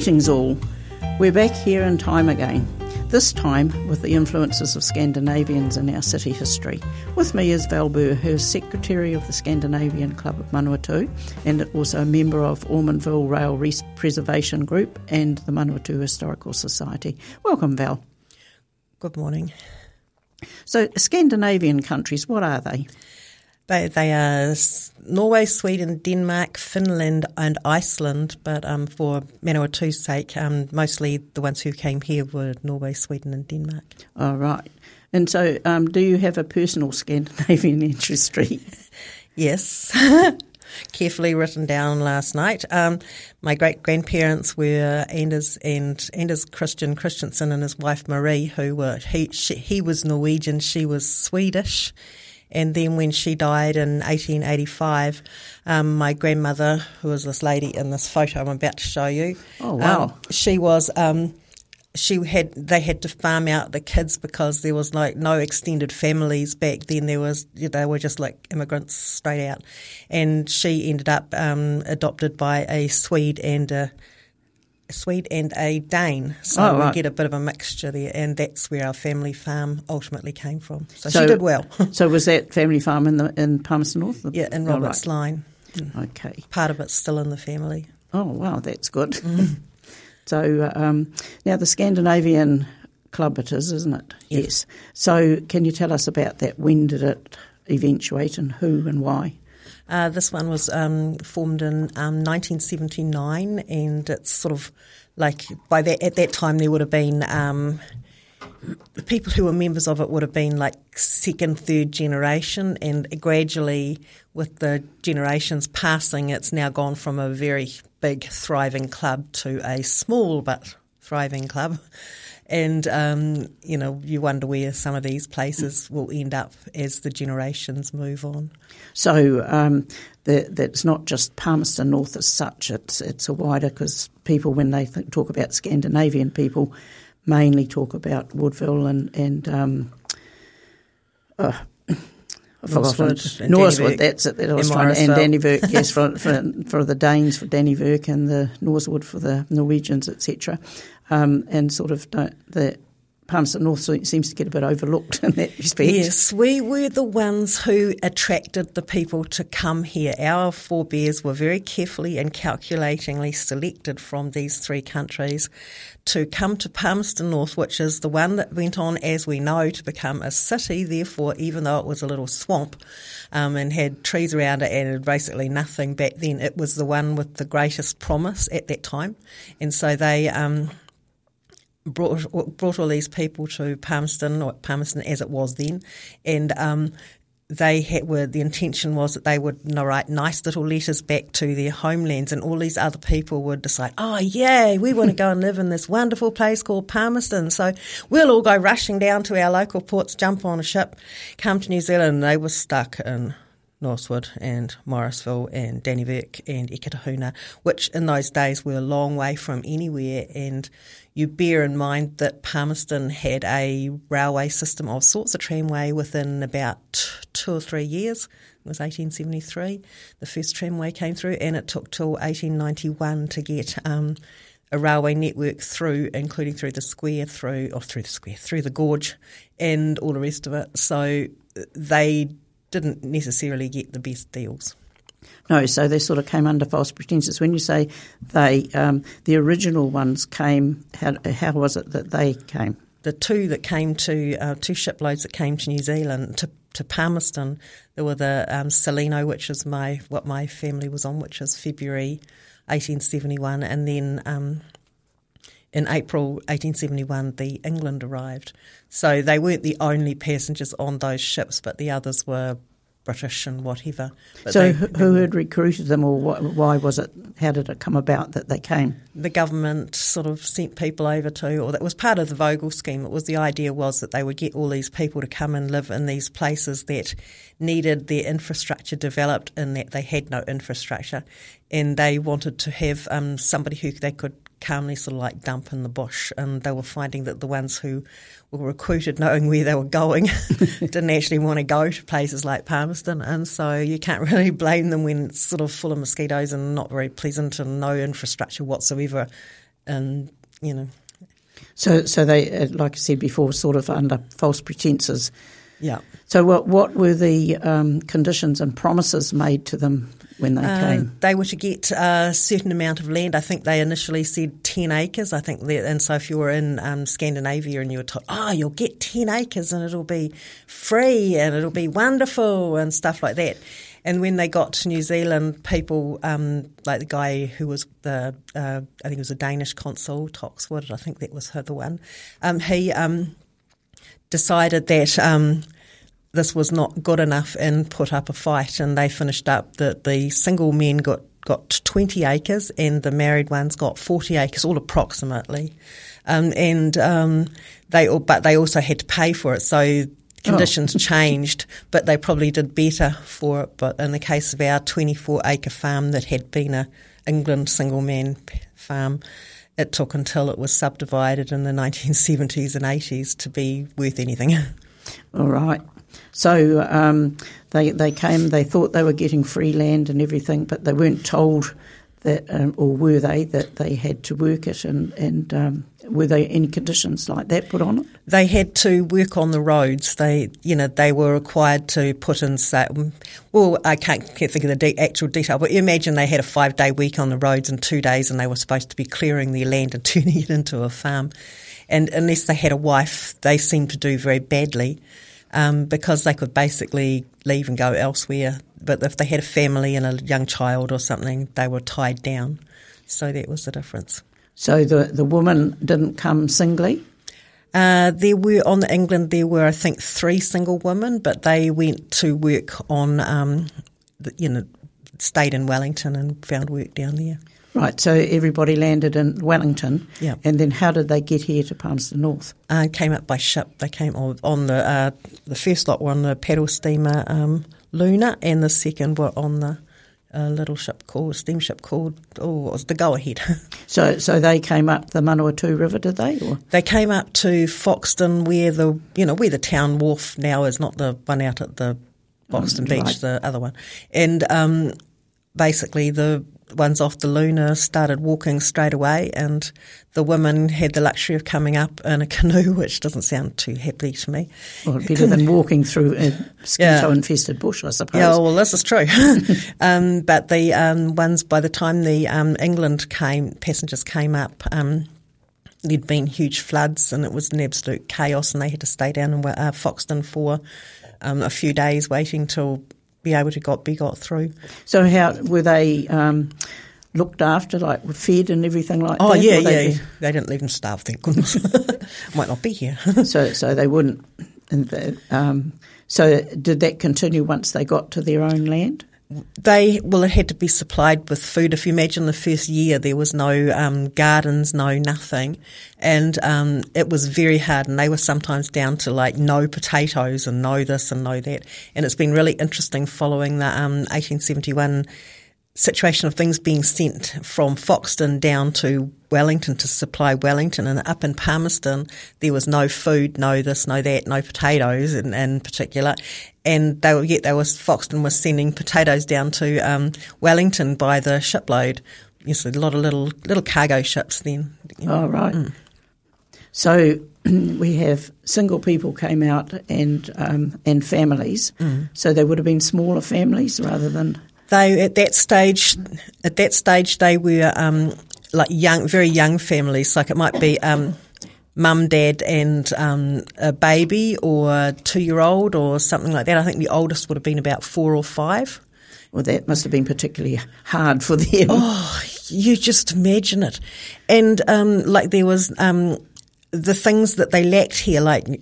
Greetings all. We're back here in time again, this time with the influences of Scandinavians in our city history. With me is Val Burr, is Secretary of the Scandinavian Club of Manawatu and also a member of Ormondville Rail Res- Preservation Group and the Manawatu Historical Society. Welcome, Val. Good morning. So, Scandinavian countries, what are they? They, they are Norway, Sweden, Denmark, Finland, and Iceland. But um, for Manawatu's sake, um, mostly the ones who came here were Norway, Sweden, and Denmark. All right. And so, um, do you have a personal Scandinavian ancestry? yes. Carefully written down last night. Um, my great grandparents were Anders and Anders Christian Christensen and his wife Marie, who were he she, he was Norwegian, she was Swedish and then when she died in 1885, um, my grandmother, who was this lady in this photo I'm about to show you, oh wow, um, she was. Um, she had they had to farm out the kids because there was like no extended families back then. There was they were just like immigrants straight out, and she ended up um, adopted by a Swede and a Swede and a Dane. So oh, right. we get a bit of a mixture there, and that's where our family farm ultimately came from. So, so she did well. so was that family farm in the in Palmerston North? Yeah, in Roberts oh, right. Line. Okay. Part of it's still in the family. Oh wow, that's good. Mm. so um, now the Scandinavian club it is, isn't it? Yes. yes. So can you tell us about that? When did it eventuate, and who and why? Uh, this one was um, formed in um, 1979, and it's sort of like by that at that time there would have been um, people who were members of it would have been like second, third generation, and gradually with the generations passing, it's now gone from a very big, thriving club to a small but thriving club. And, um, you know, you wonder where some of these places will end up as the generations move on. So um, the, that's not just Palmerston North as such, it's, it's a wider, because people, when they think, talk about Scandinavian people, mainly talk about Woodville and, and um, uh, Norsewood, Norsewood, that's it. That I was trying to, and Dannevirke, yes, for, for, for the Danes for Dannevirke and the Norsewood for the Norwegians, etc um, and sort of the Palmerston North seems to get a bit overlooked in that respect. Yes, we were the ones who attracted the people to come here. Our forebears were very carefully and calculatingly selected from these three countries to come to Palmerston North, which is the one that went on, as we know, to become a city. Therefore, even though it was a little swamp um, and had trees around it and basically nothing back then, it was the one with the greatest promise at that time. And so they. Um, brought brought all these people to Palmerston or Palmerston as it was then, and um, they had, were the intention was that they would write nice little letters back to their homelands, and all these other people would decide, oh yay, we want to go and live in this wonderful place called Palmerston. So we'll all go rushing down to our local ports, jump on a ship, come to New Zealand. And they were stuck in Norsewood and Morrisville and Dannevirke and Eketahuna, which in those days were a long way from anywhere. And you bear in mind that Palmerston had a railway system of sorts, a tramway, within about two or three years. It was 1873. The first tramway came through, and it took till 1891 to get um, a railway network through, including through the square, through or through the square, through the gorge, and all the rest of it. So they didn't necessarily get the best deals. No, so they sort of came under false pretenses. When you say they, um, the original ones came, how, how was it that they came? The two that came to, uh, two shiploads that came to New Zealand, to, to Palmerston, there were the um, Celaeno, which is my what my family was on, which is February 1871, and then um, in April 1871, the England arrived. So they weren't the only passengers on those ships, but the others were British and whatever. But so, they, who had recruited them, or why was it? How did it come about that they came? The government sort of sent people over to, or that was part of the Vogel scheme. It was the idea was that they would get all these people to come and live in these places that needed their infrastructure developed, and that they had no infrastructure, and they wanted to have um, somebody who they could calmly sort of like dump in the bush. And they were finding that the ones who were recruited knowing where they were going didn't actually want to go to places like Palmerston. And so you can't really blame them when it's sort of full of mosquitoes and not very pleasant and no infrastructure whatsoever. And, you know. So, so they, uh, like I said before, sort of under false pretences. Yeah. So, what what were the um, conditions and promises made to them when they uh, came? They were to get a certain amount of land. I think they initially said 10 acres. I think, and so if you were in um, Scandinavia and you were told, oh, you'll get 10 acres and it'll be free and it'll be wonderful and stuff like that. And when they got to New Zealand, people um, like the guy who was the, uh, I think it was a Danish consul, Toxward, I think that was her, the one, um, he um, decided that um, this was not good enough and put up a fight. And they finished up that the single men got, got 20 acres and the married ones got 40 acres, all approximately. Um, and um, they, but they also had to pay for it. So conditions oh. changed, but they probably did better for it. But in the case of our 24 acre farm that had been a England single man farm, it took until it was subdivided in the 1970s and 80s to be worth anything. All right. So um, they they came. They thought they were getting free land and everything, but they weren't told that, um, or were they that they had to work it? And and um, were there any conditions like that put on it? They had to work on the roads. They you know they were required to put in. Well, I can't, can't think of the de- actual detail, but you imagine they had a five day week on the roads in two days, and they were supposed to be clearing their land and turning it into a farm. And unless they had a wife, they seemed to do very badly um, because they could basically leave and go elsewhere. But if they had a family and a young child or something, they were tied down. So that was the difference. So the the woman didn't come singly. Uh, there were on the England. There were I think three single women, but they went to work on, um, you know, stayed in Wellington and found work down there. Right, so everybody landed in Wellington. Yeah. And then how did they get here to Palmerston North? Uh, came up by ship. They came on, on the uh, the first lot were on the paddle steamer um, Luna, and the second were on the uh, little ship called steamship called oh it was the Go Ahead. so so they came up the Manawatu River, did they? Or? They came up to Foxton, where the you know where the town wharf now is, not the one out at the Foxton mm, Beach, right. the other one, and um, basically the ones off the Luna started walking straight away, and the women had the luxury of coming up in a canoe, which doesn't sound too happy to me. Well, better than walking through a mosquito-infested yeah. bush, I suppose. Yeah, well, this is true. um, but the um, ones, by the time the um, England came, passengers came up, um, there'd been huge floods, and it was an absolute chaos, and they had to stay down in uh, Foxton for um, a few days, waiting till be able to got be got through. So how were they um, looked after, like were fed and everything like oh, that? Oh yeah, yeah. They, they, didn't leave them starve. Thank goodness. Might not be here. so so they wouldn't. The, um, so did that continue once they got to their own land? They well, it had to be supplied with food. If you imagine the first year, there was no um, gardens, no nothing, and um, it was very hard. And they were sometimes down to like no potatoes and no this and no that. And it's been really interesting following the um, 1871 situation of things being sent from Foxton down to Wellington to supply Wellington and up in Palmerston there was no food, no this, no that, no potatoes in, in particular. And they were yet they was Foxton was sending potatoes down to um, Wellington by the shipload. Yes, a lot of little little cargo ships then. You know. Oh right. Mm. So we have single people came out and um, and families. Mm. So they would have been smaller families rather than they at that stage, at that stage, they were um, like young, very young families. Like it might be um, mum, dad, and um, a baby, or two year old, or something like that. I think the oldest would have been about four or five. Well, that must have been particularly hard for them. Oh, you just imagine it. And um, like there was um, the things that they lacked here, like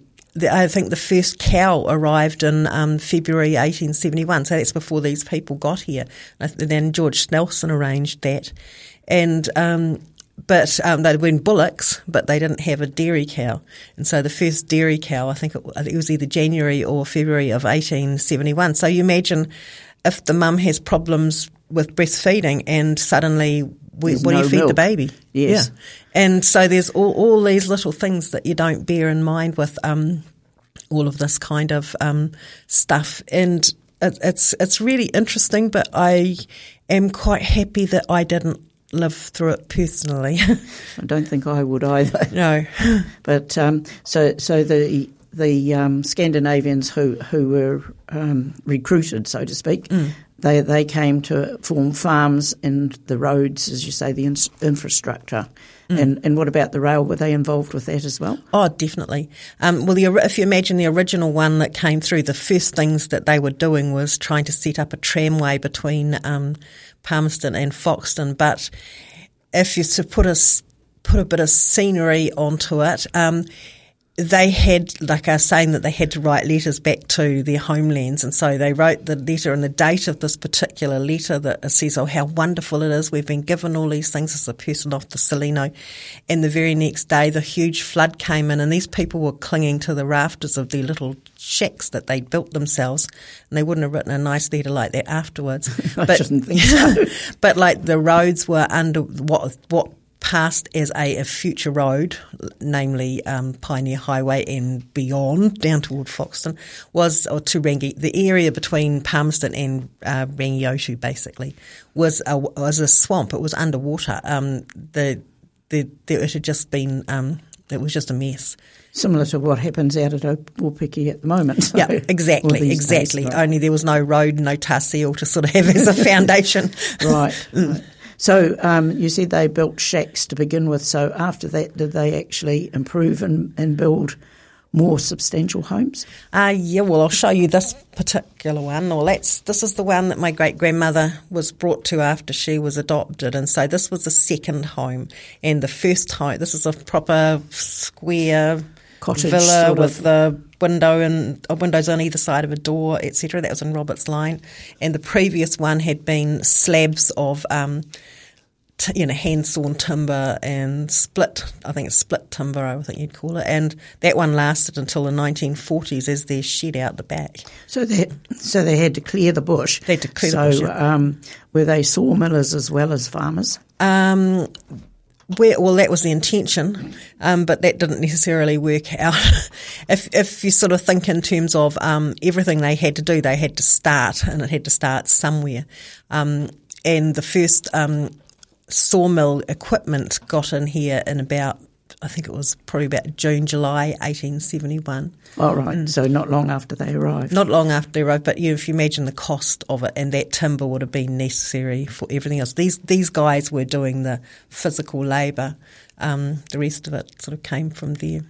I think the first cow arrived in um, February 1871, so that's before these people got here. And then George Nelson arranged that, and um, but um, they were been bullocks, but they didn't have a dairy cow. And so the first dairy cow, I think it, it was either January or February of 1871. So you imagine if the mum has problems with breastfeeding and suddenly what no do you feed milk. the baby? Yes. Yeah. And so there's all, all these little things that you don't bear in mind with um, all of this kind of um, stuff. And it, it's, it's really interesting, but I am quite happy that I didn't live through it personally. I don't think I would either. No, but um, so so the the um, Scandinavians who who were um, recruited, so to speak, mm. They they came to form farms and the roads, as you say, the in- infrastructure. Mm. And and what about the rail? Were they involved with that as well? Oh, definitely. Um, well, the, if you imagine the original one that came through, the first things that they were doing was trying to set up a tramway between um, Palmerston and Foxton. But if you to put a put a bit of scenery onto it. Um, they had, like I was saying, that they had to write letters back to their homelands. And so they wrote the letter and the date of this particular letter that says, oh, how wonderful it is. We've been given all these things as a person off the Celaeno. And the very next day, the huge flood came in and these people were clinging to the rafters of their little shacks that they'd built themselves. And they wouldn't have written a nice letter like that afterwards. I but, shouldn't think so. but like the roads were under what, what passed as a, a future road, namely um, Pioneer Highway and beyond down toward Foxton, was or to Rangi, the area between Palmerston and uh, Rangiotu basically was a, was a swamp. It was underwater. Um, the, the, the, it had just been um, it was just a mess. Similar to what happens out at Opiki at the moment. So, yeah, exactly, exactly. Days, right. Only there was no road, no tar seal to sort of have as a foundation. right. Right. So um, you said they built shacks to begin with. So after that, did they actually improve and, and build more substantial homes? Uh, yeah, well, I'll show you this particular one. Well, that's this is the one that my great grandmother was brought to after she was adopted, and so this was the second home, and the first home. This is a proper square cottage villa sort with the window and uh, windows on either side of a door, etc. That was in Roberts Line, and the previous one had been slabs of. Um, t- you know, hand sawn timber and split, I think it's split timber, I think you'd call it. And that one lasted until the 1940s as their shed out the back. So they, so they had to clear the bush. They had to clear so, the bush. Yeah. Um, were they sawmillers as well as farmers? Um, well, that was the intention, um, but that didn't necessarily work out. if, if you sort of think in terms of um, everything they had to do, they had to start, and it had to start somewhere. Um, and the first um, sawmill equipment got in here in about I think it was probably about June, July 1871. Oh, right. Mm. So not long after they arrived. Not long after they arrived, but you know, if you imagine the cost of it, and that timber would have been necessary for everything else. These these guys were doing the physical labour. Um, the rest of it sort of came from there.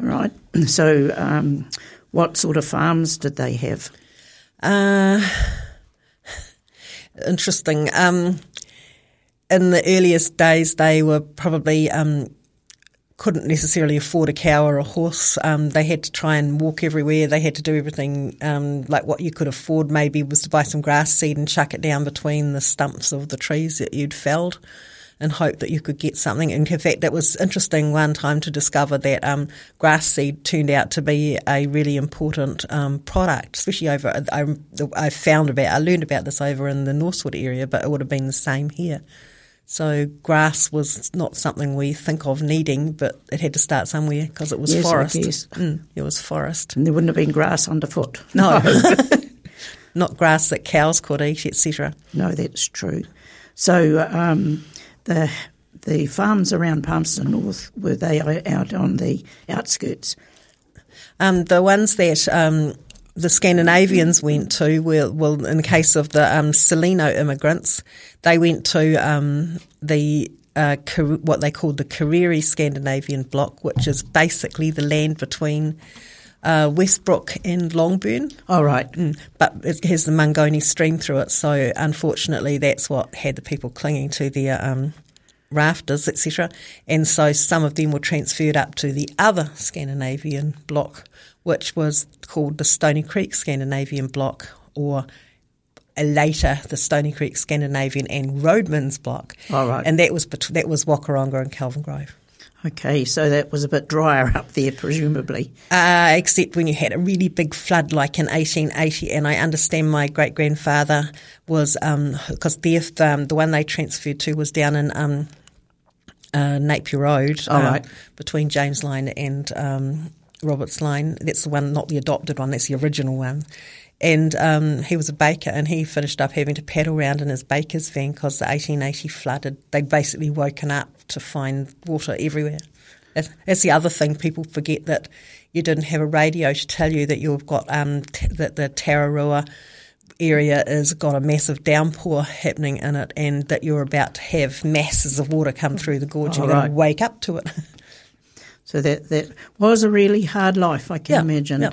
All right. So, um, what sort of farms did they have? Uh, interesting. Um, in the earliest days, they were probably um, couldn't necessarily afford a cow or a horse. Um, they had to try and walk everywhere. They had to do everything um, like what you could afford. Maybe was to buy some grass seed and chuck it down between the stumps of the trees that you'd felled. And hope that you could get something. And in fact, that was interesting one time to discover that um, grass seed turned out to be a really important um, product, especially over. I, I found about, I learned about this over in the Norsewood area, but it would have been the same here. So grass was not something we think of needing, but it had to start somewhere because it was yes, forest. Mm, it was forest. And there wouldn't have been grass underfoot. No. not grass that cows could eat, etc. No, that's true. So um, the the farms around Palmerston North, were they out on the outskirts? Um, the ones that um, the Scandinavians went to, well, well in the case of the um, Celaeno immigrants, they went to um, the uh, what they called the Karere Scandinavian block, which is basically the land between uh, Westbrook and Longburn. Oh, right. Mm, but it has the Mangaone stream through it, so unfortunately that's what had the people clinging to their um, rafters, etc. And so some of them were transferred up to the other Scandinavian block, which was called the Stony Creek Scandinavian block, or later the Stony Creek Scandinavian and Roadman's block. All right. And that was that was Whakarongo and Kelvin Grove. Okay, so that was a bit drier up there, presumably. Uh, except when you had a really big flood like in 1880. And I understand my great grandfather was, because um, um, the one they transferred to was down in um, uh, Napier Road. All um, right. Between James Line and um, Roberts Line. That's the one, not the adopted one, that's the original one. And um, he was a baker, and he finished up having to paddle around in his baker's van because the 1880 flooded. They'd basically woken up to find water everywhere. That's the other thing people forget that you didn't have a radio to tell you that you've got um, t- that the Tararua area has got a massive downpour happening in it, and that you're about to have masses of water come through the gorge. Oh, you're right. wake up to it. so that that was a really hard life, I can yeah, imagine. Yeah.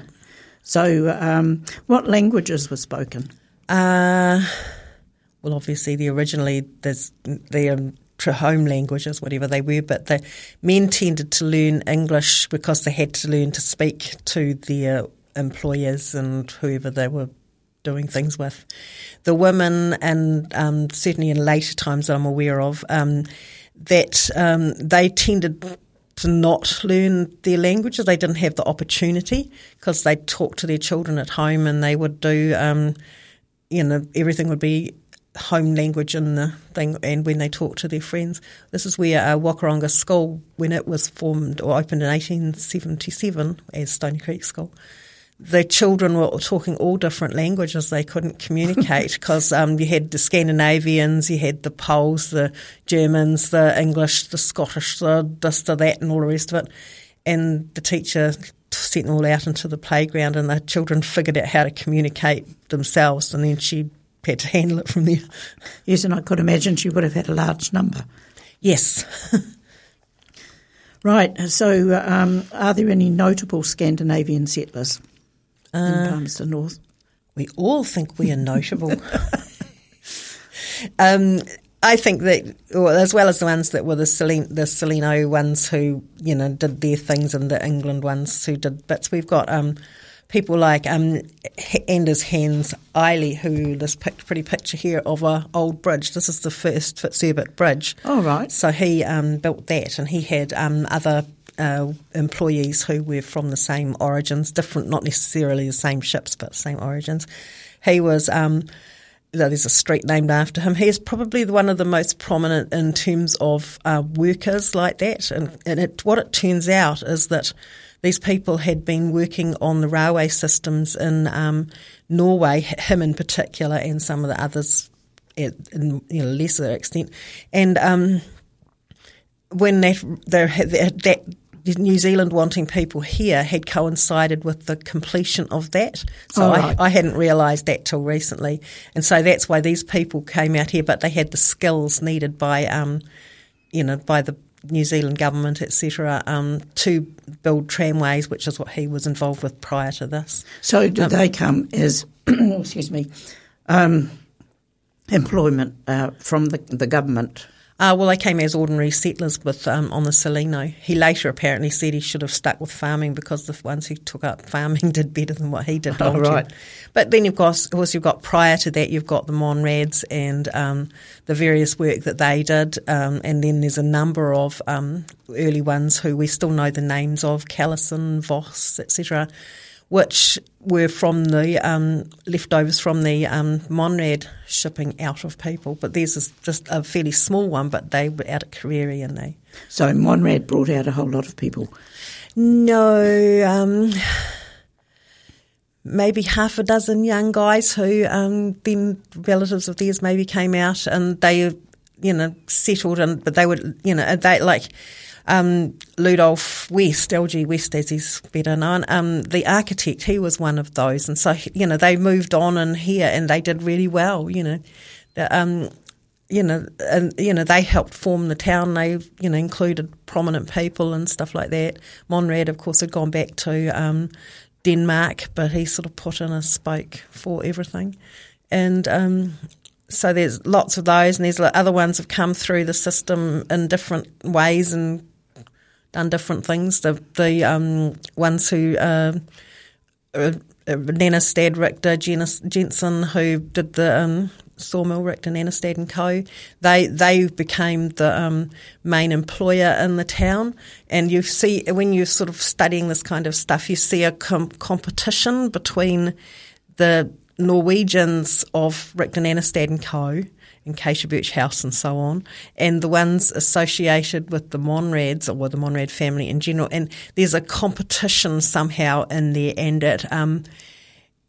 So, um, what languages were spoken? Uh, well, obviously, the originally there's the um, home languages, whatever they were, but the men tended to learn English because they had to learn to speak to their employers and whoever they were doing things with. The women, and um, certainly in later times that I'm aware of, um, that um, they tended to not learn their languages. They didn't have the opportunity because they'd talk to their children at home and they would do, um, you know, everything would be home language in the thing and when they talk to their friends. This is where uh, Whakarongo School, when it was formed or opened in 1877 as Stony Creek School, the children were talking all different languages. They couldn't communicate because um, you had the Scandinavians, you had the Poles, the Germans, the English, the Scottish, the this, the that, and all the rest of it. And the teacher sent them all out into the playground, and the children figured out how to communicate themselves, and then she had to handle it from there. Yes, and I could imagine she would have had a large number. Yes. right. So, um, are there any notable Scandinavian settlers? Uh, in Palmerston North? We all think we are notable. um, I think that, well, as well as the ones that were the Celaeno, the Celaeno ones who, you know, did their things and the England ones who did bits, we've got um, people like um, Anders Hans Eiley, who this pretty picture here of a old bridge. This is the first Fitzherbert Bridge. Oh, right. So he um, built that and he had um, other employees who were from the same origins, different, not necessarily the same ships, but same origins. He was, um, there's a street named after him. He is probably one of the most prominent in terms of uh, workers like that. And, and it, what it turns out is that these people had been working on the railway systems in um, Norway, him in particular, and some of the others in you know, lesser extent. And um, when that, there that New Zealand wanting people here had coincided with the completion of that. So oh, right. I, I, hadn't realised that till recently. And so that's why these people came out here, but they had the skills needed by, um, you know, by the New Zealand government, etc., um, to build tramways, which is what he was involved with prior to this. So did um, they come as, excuse me, um, employment uh, from the, the government? Uh, well, they came as ordinary settlers with um, on the Celaeno. He later apparently said he should have stuck with farming because the ones who took up farming did better than what he did. Oh, right. But then you've got, of course, you've got prior to that, you've got the Monrads and um, the various work that they did, um, and then there's a number of um, early ones who we still know the names of, Callison, Voss, etc which were from the um, leftovers from the um, Monrad shipping out of people. But theirs is just a fairly small one, but they were out at Karere and they. So Monrad brought out a whole lot of people? No. Um, maybe half a dozen young guys who um, then relatives of theirs maybe came out and they, you know, settled and, but they would, you know, they like um, Ludolph West, LG West as he's better known, um, the architect, he was one of those. And so, you know, they moved on in here and they did really well, you know. Um, you know, and you know they helped form the town. They, you know, included prominent people and stuff like that. Monrad, of course, had gone back to um, Denmark, but he sort of put in a spoke for everything. And um, so there's lots of those, and there's other ones have come through the system in different ways and done different things. The the um, ones who uh, uh, Nannestad Richter Jensen, who did the um, sawmill Richter Nannestad and Co. They they became the um, main employer in the town, and you see when you're sort of studying this kind of stuff, you see a com- competition between the Norwegians of Richter Nannestad and Co. and Caccia Birch House and so on, and the ones associated with the Monrads or the Monrad family in general. And there's a competition somehow in there, and it, um,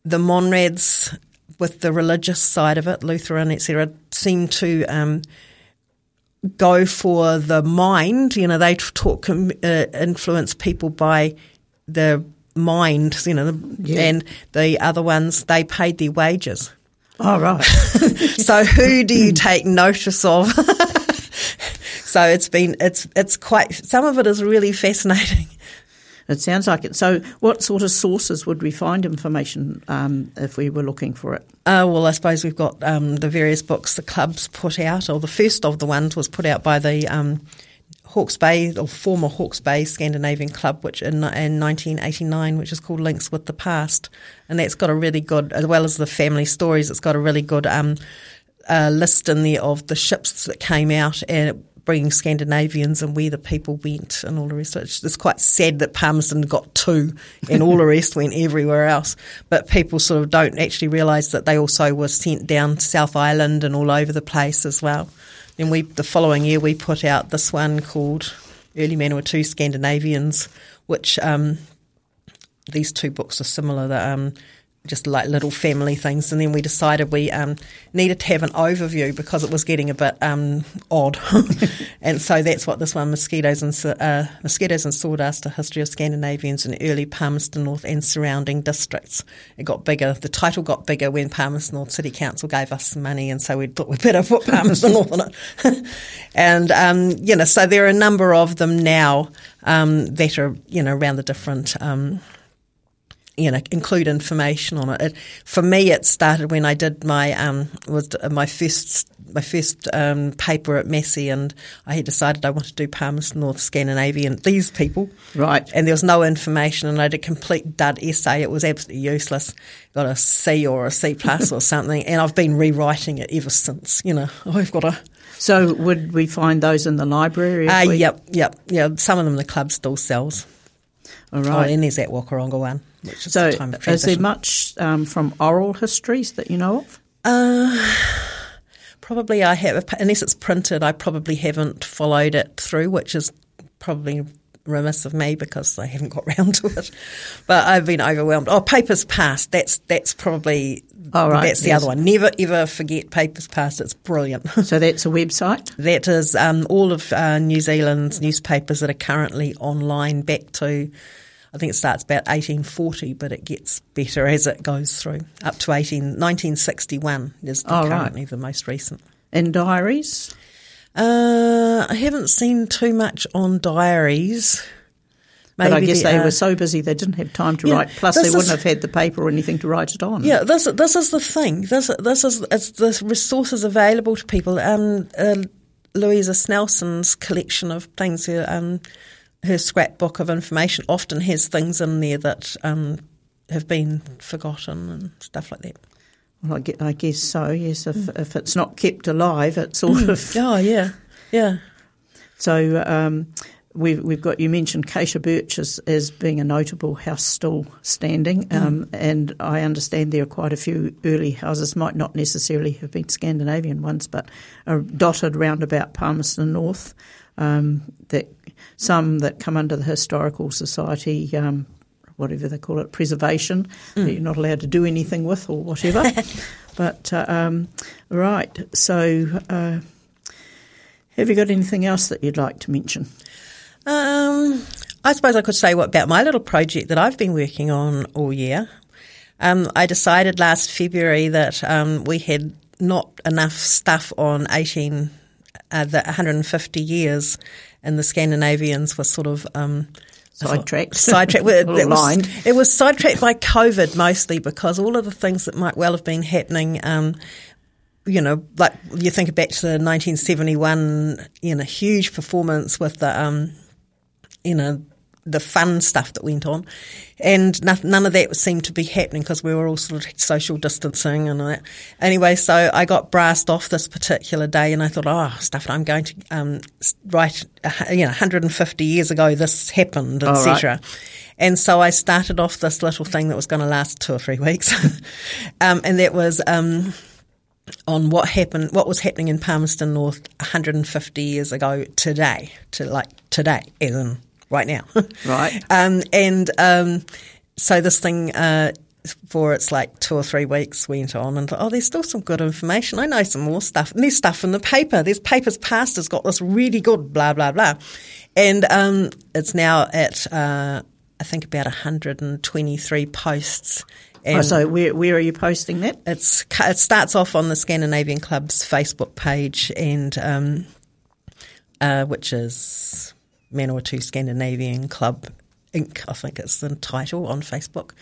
the Monrads with the religious side of it, Lutheran, etc., seem to um, go for the mind. You know, they talk uh, influence people by the mind, you know, yeah. and the other ones, they paid their wages. Oh, right. so who do you take notice of? so it's been, it's, it's quite, some of it is really fascinating. It sounds like it. So, what sort of sources would we find information um, if we were looking for it? Uh, well, I suppose we've got um, the various books the clubs put out, or the first of the ones was put out by the um, Hawke's Bay, or former Hawke's Bay Scandinavian Club, which in, in 1989, which is called Links with the Past, and that's got a really good, as well as the family stories, it's got a really good um, uh, list in there of the ships that came out and bringing Scandinavians and where the people went and all the rest. It's, it's quite sad that Palmerston got two and all the rest went everywhere else. But people sort of don't actually realise that they also were sent down South Island and all over the place as well. Then we, the following year, we put out this one called Early Manawatu Scandinavians, which um, these two books are similar. That um, just like little family things. And then we decided we um, needed to have an overview because it was getting a bit um, odd. and so that's what this one, Mosquitoes and, uh, Mosquitoes and Sawdust, A History of Scandinavians in Early Palmerston North and Surrounding Districts. It got bigger. The title got bigger when Palmerston North City Council gave us money and so we thought we'd better put Palmerston North on it. and, um, you know, so there are a number of them now um, that are, you know, around the different um, you know, include information on it. it. For me, it started when I did my um, was my first my first um, paper at Massey, and I had decided I wanted to do Palmerston North Scandinavian. These people, right? And there was no information, and I did a complete dud essay. It was absolutely useless. Got a C or a C plus or something, and I've been rewriting it ever since. You know, I've got a. So would we find those in the library? Uh, yep, yep, yeah. Some of them the club still sells. All right. Oh, and there's that Whakarongo one. Which is so, is there much um, from oral histories that you know of? Uh, probably I have, unless it's printed, I probably haven't followed it through, which is probably remiss of me because I haven't got round to it. But I've been overwhelmed. Oh, Papers Past. That's that's probably oh, right. that's the yes. other one. Never ever forget Papers Past. It's brilliant. So that's a website. that is um, all of uh, New Zealand's newspapers that are currently online back to I think it starts about 1840, but it gets better as it goes through. Up to 18, 1961 is the, oh, currently right. the most recent. And diaries? Uh, I haven't seen too much on diaries. Maybe but I guess they were so busy they didn't have time to yeah, write. Plus, they wouldn't is, have had the paper or anything to write it on. Yeah, this this is the thing. This this is it's the resources available to people. Um, uh, Louisa Snelson's collection of things. Um, her scrapbook of information often has things in there that um, have been forgotten and stuff like that. Well, I guess so. Yes, if mm. if it's not kept alive, it's sort mm. of. Oh yeah, yeah. So um, we've we've got you mentioned Caccia Birch as, as being a notable house still standing, mm. um, and I understand there are quite a few early houses, might not necessarily have been Scandinavian ones, but are dotted round about Palmerston North. Um, that some that come under the Historical Society, um, whatever they call it, preservation, mm. that you're not allowed to do anything with or whatever. but, uh, um, right, so uh, have you got anything else that you'd like to mention? Um, I suppose I could say what about my little project that I've been working on all year. Um, I decided last February that um, we had not enough stuff on 18, uh, the 150 years and the Scandinavians were sort of um, sidetracked. Sidetracked. it, was, it was sidetracked by COVID mostly because all of the things that might well have been happening. Um, you know, like you think back to the 1971, you know, huge performance with the, um, you know, the fun stuff that went on, and none of that seemed to be happening because we were all sort of social distancing and all that. Anyway, so I got brassed off this particular day, and I thought, oh, stuff! I'm going to um, write, you know, 150 years ago this happened, etc. And so I started off this little thing that was going to last two or three weeks, um, and that was. Um, on what happened, what was happening in Palmerston North 150 years ago today, to like today, as in right now. Right. um, and um, so this thing, uh, for its like two or three weeks went on and thought, oh, there's still some good information. I know some more stuff. And there's stuff in the paper. There's papers past has got this really good blah, blah, blah. And um, it's now at, uh, I think, about 123 posts and oh, so where, where are you posting that? It's it starts off on the Scandinavian Club's Facebook page, and um, uh, which is Manawatu Scandinavian Club Inc. I think it's the title on Facebook,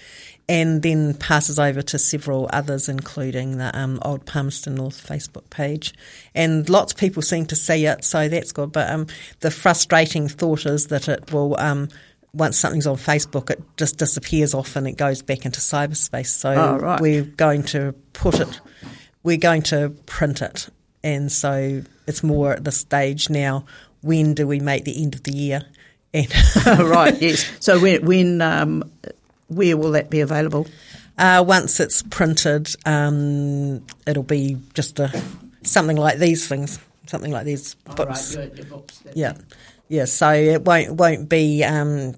and then passes over to several others, including the um, Old Palmerston North Facebook page. And lots of people seem to see it, so that's good. But um, the frustrating thought is that it will um, once something's on Facebook, it just disappears off and it goes back into cyberspace. So oh, right. we're going to put it, we're going to print it. And so it's more at the stage now, when do we make the end of the year? And right, yes. So when, when um, where will that be available? Uh, once it's printed, um, it'll be just a, something like these things, something like these books. Oh, right. your, your books yeah. Yeah, so it won't won't be um,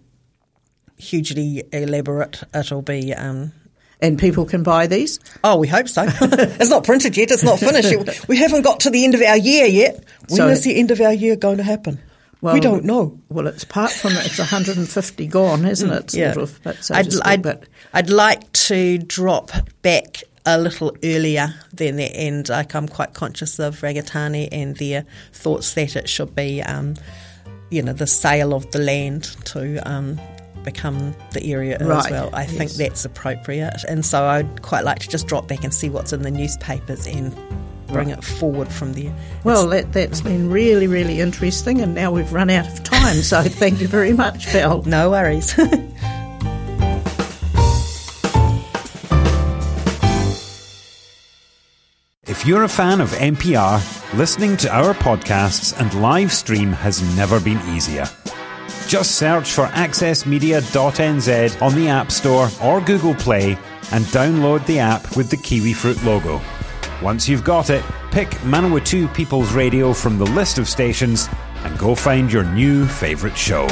hugely elaborate. It'll be. Um, and people can buy these? Oh, we hope so. it's not printed yet. It's not finished. we haven't got to the end of our year yet. When so, is the end of our year going to happen? Well, we don't know. Well, it's apart from it's 150 gone, isn't it? yeah. Of, so I'd, speak, I'd, I'd like to drop back a little earlier than that, and like I'm quite conscious of Rangitane and their thoughts that it should be, um, you know, the sale of the land to um, become the area right. as well. I yes. think that's appropriate. And so I'd quite like to just drop back and see what's in the newspapers and bring right. it forward from there. Well, that, that's been really, really interesting, and now we've run out of time, so thank you very much, Val. No worries. if you're a fan of MPR, listening to our podcasts and live stream has never been easier. Just search for accessmedia.nz on the App Store or Google Play and download the app with the kiwi fruit logo. Once you've got it, pick Manawatu People's Radio from the list of stations and go find your new favourite show.